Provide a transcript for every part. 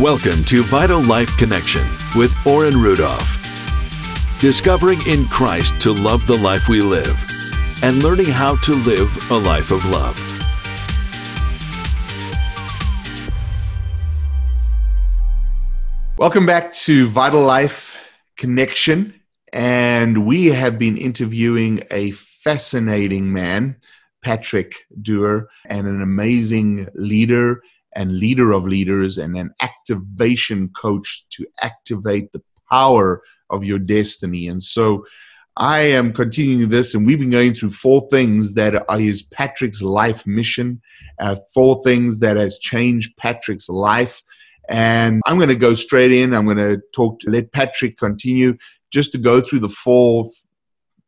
Welcome to Vital Life Connection with Orrin Rudolph. Discovering in Christ to love the life we live and learning how to live a life of love. Welcome back to Vital Life Connection. And we have been interviewing a fascinating man, Patrick Doer, and an amazing leader and leader of leaders and an activation coach to activate the power of your destiny. And so I am continuing this, and we've been going through four things that his Patrick's life mission, uh, four things that has changed Patrick's life. And I'm going to go straight in. I'm going to talk to let Patrick continue just to go through the four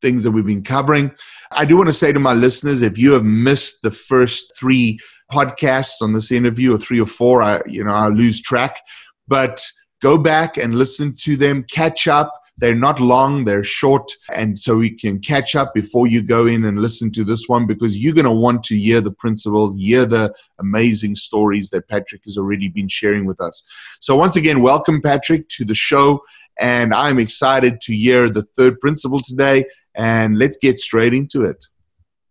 things that we've been covering. I do want to say to my listeners if you have missed the first three podcasts on this interview, or three or four, I, you know, I lose track. But go back and listen to them, catch up. They're not long, they're short. And so we can catch up before you go in and listen to this one because you're going to want to hear the principles, hear the amazing stories that Patrick has already been sharing with us. So, once again, welcome, Patrick, to the show. And I'm excited to hear the third principle today. And let's get straight into it.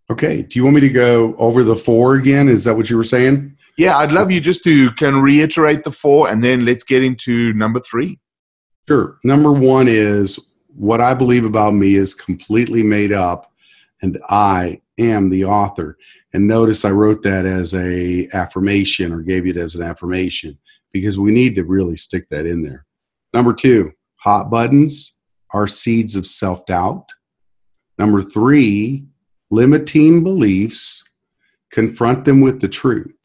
Okay. Do you want me to go over the four again? Is that what you were saying? Yeah, I'd love you just to can reiterate the four and then let's get into number three. Sure. Number one is what I believe about me is completely made up and I am the author. And notice I wrote that as a affirmation or gave it as an affirmation because we need to really stick that in there. Number two, hot buttons are seeds of self doubt. Number three, limiting beliefs, confront them with the truth.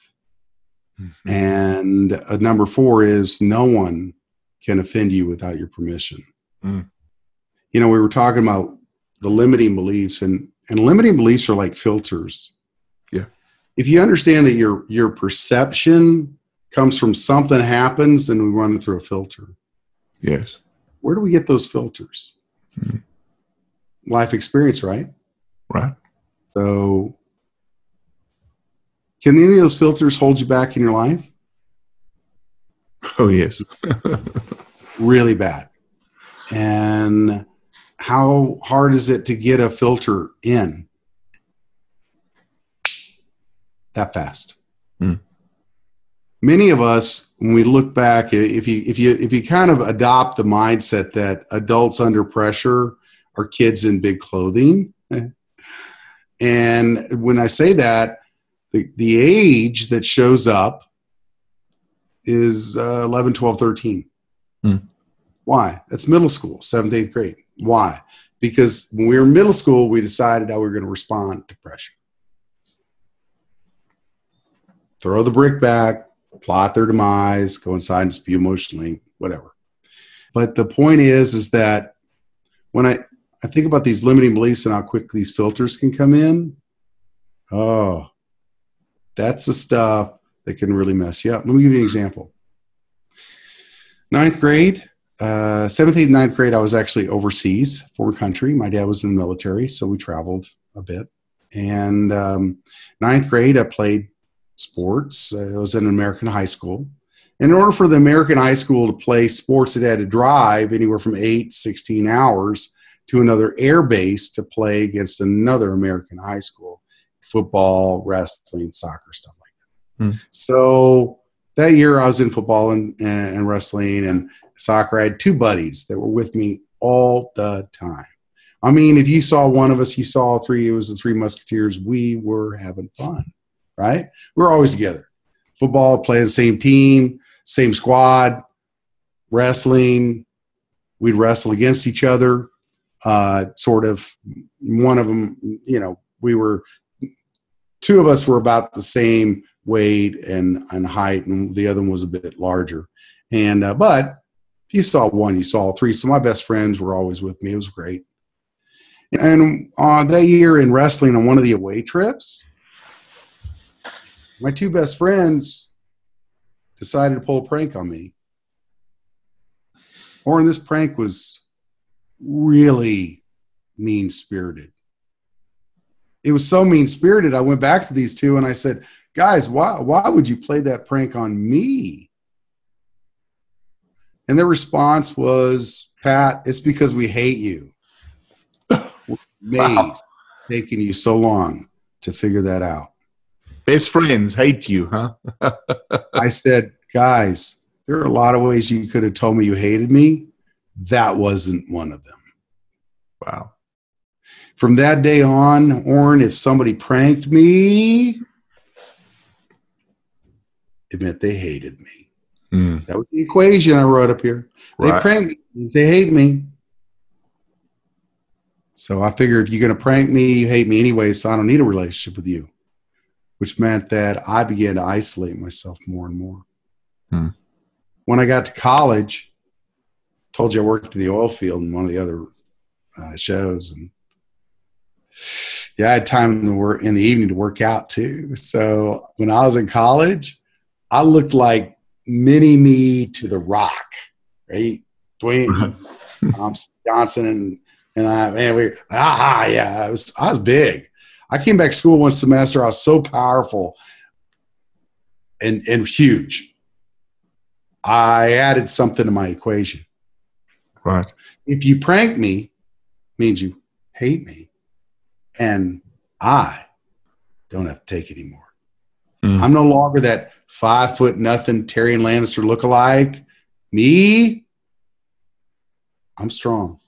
Mm-hmm. And uh, number four is no one can offend you without your permission. Mm. You know, we were talking about the limiting beliefs, and, and limiting beliefs are like filters. Yeah. If you understand that your your perception comes from something happens, and we run it through a filter. Yes. Where do we get those filters? Mm. Life experience, right? Right. So can any of those filters hold you back in your life? Oh, yes. really bad. And how hard is it to get a filter in that fast? Mm. Many of us, when we look back, if you if you if you kind of adopt the mindset that adults under pressure are kids in big clothing, and when I say that, the, the age that shows up is uh, 11, 12, 13. Mm. Why? That's middle school, seventh, eighth grade. Why? Because when we were in middle school, we decided how we were going to respond to pressure. Throw the brick back, plot their demise, go inside and spew emotionally, whatever. But the point is, is that when I, I think about these limiting beliefs and how quick these filters can come in, oh, that's the stuff that can really mess you up. Let me give you an example. Ninth grade, uh, seventh, eighth, ninth grade, I was actually overseas, foreign country. My dad was in the military, so we traveled a bit. And um, ninth grade, I played sports. I was in an American high school. In order for the American high school to play sports, it had to drive anywhere from 8, 16 hours to another air base to play against another American high school football, wrestling, soccer, stuff like that. Hmm. So that year I was in football and, and wrestling and soccer. I had two buddies that were with me all the time. I mean, if you saw one of us, you saw three, it was the three musketeers. We were having fun, right? We were always together. Football, play the same team, same squad, wrestling. We'd wrestle against each other. Uh, sort of one of them, you know, we were two of us were about the same weight and, and height, and the other one was a bit larger. And uh, but you saw one, you saw three. So my best friends were always with me. It was great. And uh, that year in wrestling on one of the away trips, my two best friends decided to pull a prank on me. Or in this prank was really mean spirited it was so mean spirited. I went back to these two and I said, guys, why, why would you play that prank on me? And their response was, Pat, it's because we hate you. We're amazed Wow. taking you so long to figure that out. Best friends hate you, huh? I said, guys, there are a lot of ways you could have told me you hated me. That wasn't one of them. Wow. From that day on, Orrin, if somebody pranked me, it meant they hated me. Mm, That was the equation I wrote up here. They right. prank me, they hate me. So I figured if you're going to prank me, you hate me anyway, so I don't need a relationship with you. Which meant that I began to isolate myself more and more. Hmm. When I got to college, told you I worked in the oil field in one of the other uh, shows, and yeah, I had time in the work in the evening to work out too. So when I was in college, I looked like mini me to the Rock, right? Dwayne Thompson, Johnson, and and I man, we ah yeah, I was I was big. I came back to school one semester. I was so powerful and and huge. I added something to my equation. Right. If you prank me, means you hate me, and I don't have to take anymore. Mm. I'm no longer that five foot nothing Tyrion Lannister look alike. Me, I'm strong,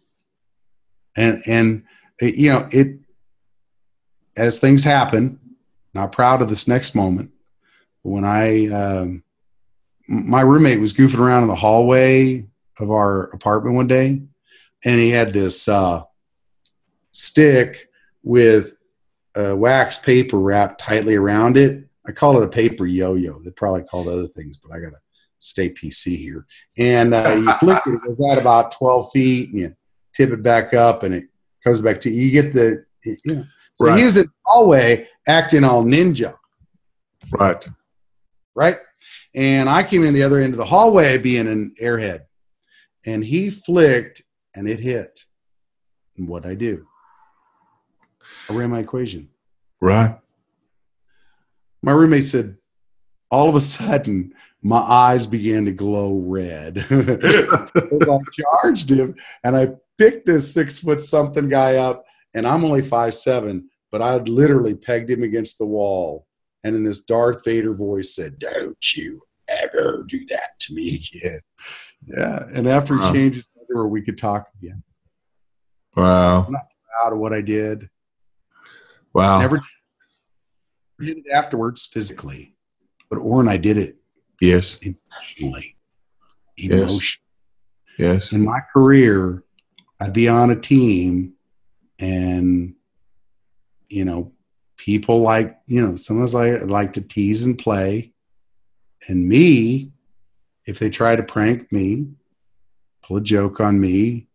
and and it, you know it. As things happen, not proud of this next moment. But when I, um, my roommate was goofing around in the hallway of our apartment one day, and he had this uh, stick with uh, wax paper wrapped tightly around it. I call it a paper yo-yo. They probably call it other things, but I got to stay PC here. And uh, you flick it, it goes out about 12 feet, and you tip it back up, and it comes back to you. Get the, you know. So Right. he was in the hallway acting all ninja, Right. right? And I came in the other end of the hallway being an airhead, and he flicked, and it hit. And what I do? I ran my equation. Right. my roommate said all of a sudden my eyes began to glow red i charged him and i picked this six foot something guy up and i'm only five seven but i literally pegged him against the wall and in this darth vader voice said don't you ever do that to me again yeah and after he Wow. changed his underwear we could talk again Wow. out of what i did Wow. never did it afterwards physically but or i did it Yes. emotionally. Yes. Yes. In my career, I'd be on a team and you know, people like, you know, sometimes I like to tease and play. And me, if they try to prank me, pull a joke on me,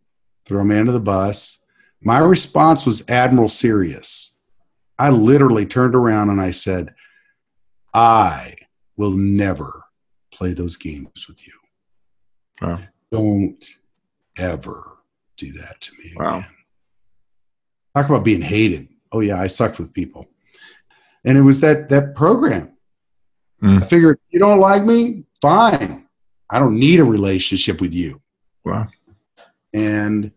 throw me under the bus, my response was Admiral Serious. I literally turned around and I said, I will never play those games with you. Wow. Don't ever do that to me Wow. again. Talk about being hated. Oh yeah, I sucked with people. And it was that that program. Mm. I figured you don't like me, fine. I don't need a relationship with you. Wow. And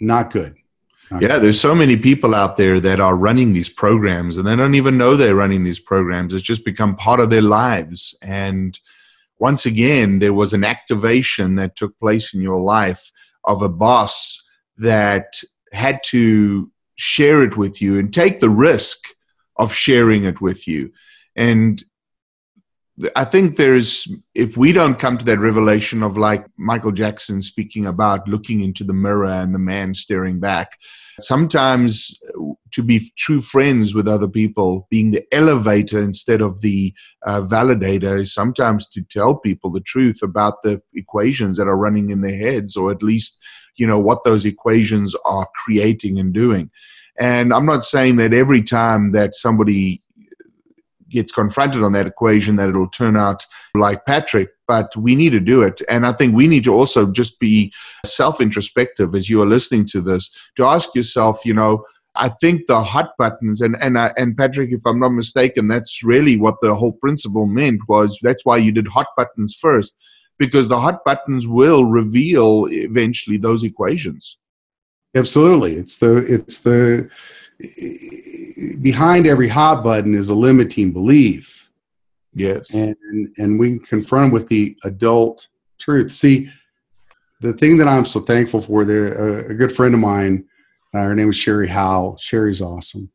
not good. Not Yeah, good. there's so many people out there that are running these programs and they don't even know they're running these programs. It's just become part of their lives. And once again, there was an activation that took place in your life of a boss that had to share it with you and take the risk of sharing it with you. And I think there's, if we don't come to that revelation of like Michael Jackson speaking about looking into the mirror and the man staring back, sometimes uh, to be true friends with other people, being the elevator instead of the uh, validator, sometimes to tell people the truth about the equations that are running in their heads, or at least, you know, what those equations are creating and doing. And I'm not saying that every time that somebody gets confronted on that equation that it'll turn out like Patrick, but we need to do it. And I think we need to also just be self introspective as you are listening to this to ask yourself, you know, I think the hot buttons and and uh, and Patrick, if I'm not mistaken, that's really what the whole principle meant was. That's why you did hot buttons first. because the hot buttons will reveal eventually those equations. Absolutely. It's the it's the behind every hot button is a limiting belief. Yes. And and we confront with the adult truth. See, the thing that I'm so thankful for, there a good friend of mine, uh, her name is Sherry Howell. Sherry's awesome.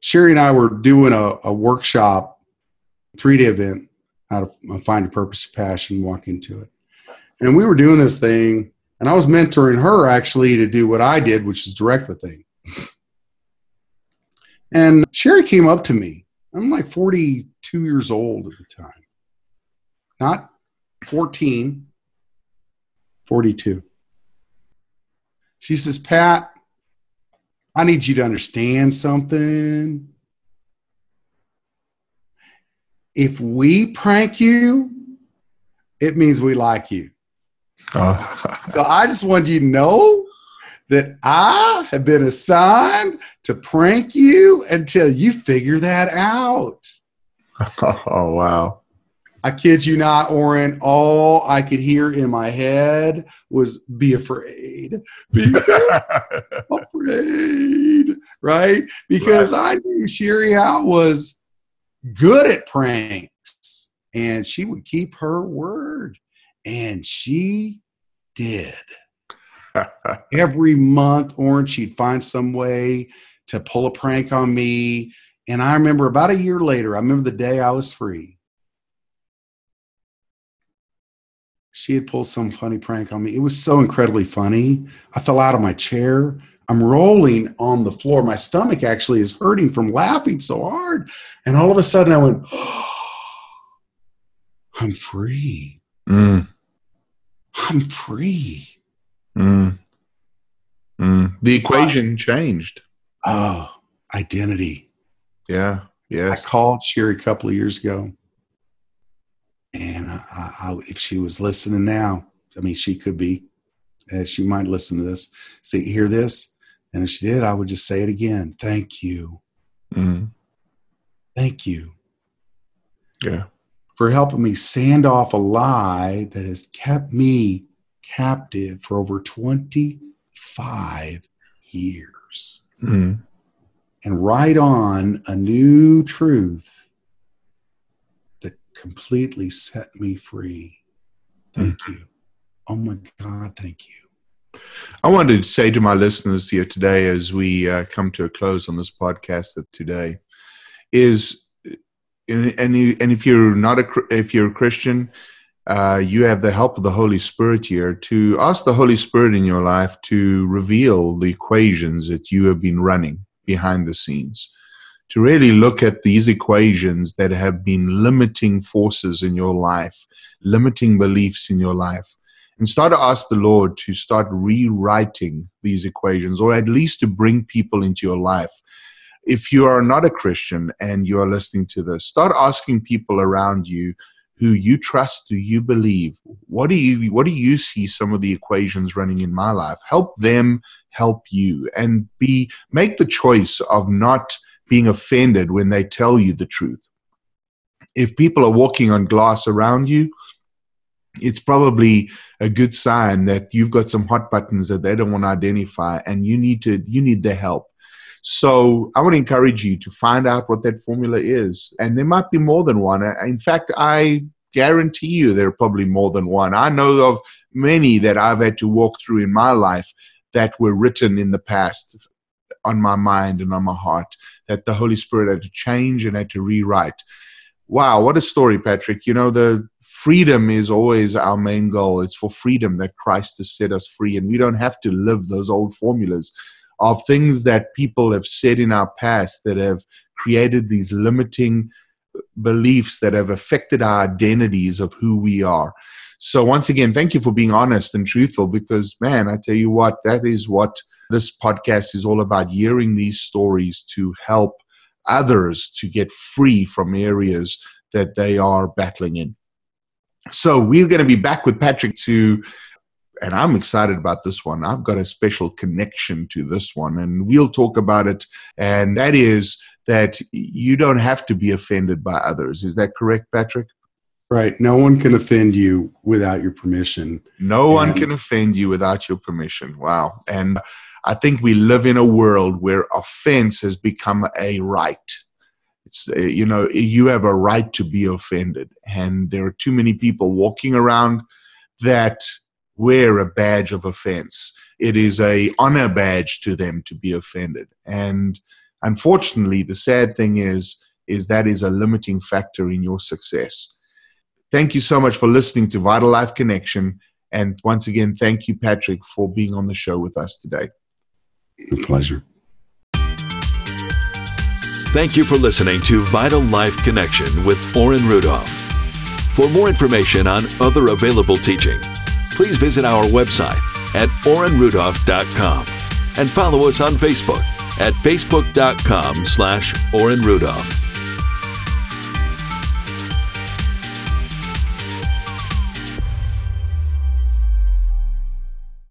Sherry and I were doing a, a workshop, three day event, how to find a purpose, passion, walk into it. And we were doing this thing, and I was mentoring her actually to do what I did, which is direct the thing. And Sherry came up to me. I'm like 42 years old at the time, not 14, 42. She says, Pat, I need you to understand something. If we prank you, it means we like you. Uh. so I just wanted you to know that I have been assigned to prank you until you figure that out. Oh, wow. I kid you not, Orrin. All I could hear in my head was be afraid. Be afraid. Right? Because right. I knew Sherry out was good at pranks and she would keep her word. And she did. Every month, Orrin, she'd find some way to pull a prank on me. And I remember about a year later, I remember the day I was free. she had pulled some funny prank on me. It was so incredibly funny. I fell out of my chair. I'm rolling on the floor. My stomach actually is hurting from laughing so hard. And all of a sudden I went, oh, I'm free. Mm. I'm free. Mm. Mm. The equation changed. Oh, identity. Yeah. Yeah. I called Sherry a couple of years ago and I, I, if she was listening now, I mean, she could be. Uh, she might listen to this. See, hear this, and if she did, I would just say it again. Thank you. Mm-hmm. Thank you. Yeah. For helping me sand off a lie that has kept me captive for over 25 years. Mm-hmm. And write on a new truth that completely set me free. Thank mm. you. Oh my God, thank you. I wanted to say to my listeners here today, as we uh, come to a close on this podcast that today, is and and if you're not a if you're a Christian, uh, you have the help of the Holy Spirit here to ask the Holy Spirit in your life to reveal the equations that you have been running behind the scenes to really look at these equations that have been limiting forces in your life, limiting beliefs in your life, and start to ask the Lord to start rewriting these equations, or at least to bring people into your life. If you are not a Christian and you are listening to this, start asking people around you who you trust, who you believe. What do you what do you see some of the equations running in my life? Help them help you and be make the choice of not being offended when they tell you the truth. If people are walking on glass around you, it's probably a good sign that you've got some hot buttons that they don't want to identify and you need to you need their help. So I want to encourage you to find out what that formula is. And there might be more than one. Uh, in fact, I guarantee you there are probably more than one. I know of many that I've had to walk through in my life that were written in the past on my mind and on my heart that the Holy Spirit had to change and had to rewrite. Wow, what a story, Patrick. You know, the freedom is always our main goal. It's for freedom that Christ has set us free, and we don't have to live those old formulas of things that people have said in our past that have created these limiting beliefs that have affected our identities of who we are. So, once again, thank you for being honest and truthful because, man, I tell you what, that is what this podcast is all about hearing these stories to help others to get free from areas that they are battling in. So we're going to be back with Patrick to and I'm excited about this one. I've got a special connection to this one, and we'll talk about it. And that is that you don't have to be offended by others. Is that correct, Patrick? Right. No one can offend you without your permission. No one can offend you without your permission. Wow. And I think we live in a world where offense has become a right. It's, uh, you know, you have a right to be offended. And there are too many people walking around that wear a badge of offense. It is a honor badge to them to be offended. And unfortunately, the sad thing is, is that is a limiting factor in your success. Thank you so much for listening to Vital Life Connection. And once again, thank you, Patrick, for being on the show with us today. A pleasure. Thank you for listening to Vital Life Connection with Orrin Rudolph. For more information on other available teaching, please visit our website at orrinrudolph.com and follow us on Facebook at facebook.com slash Orrin Rudolph.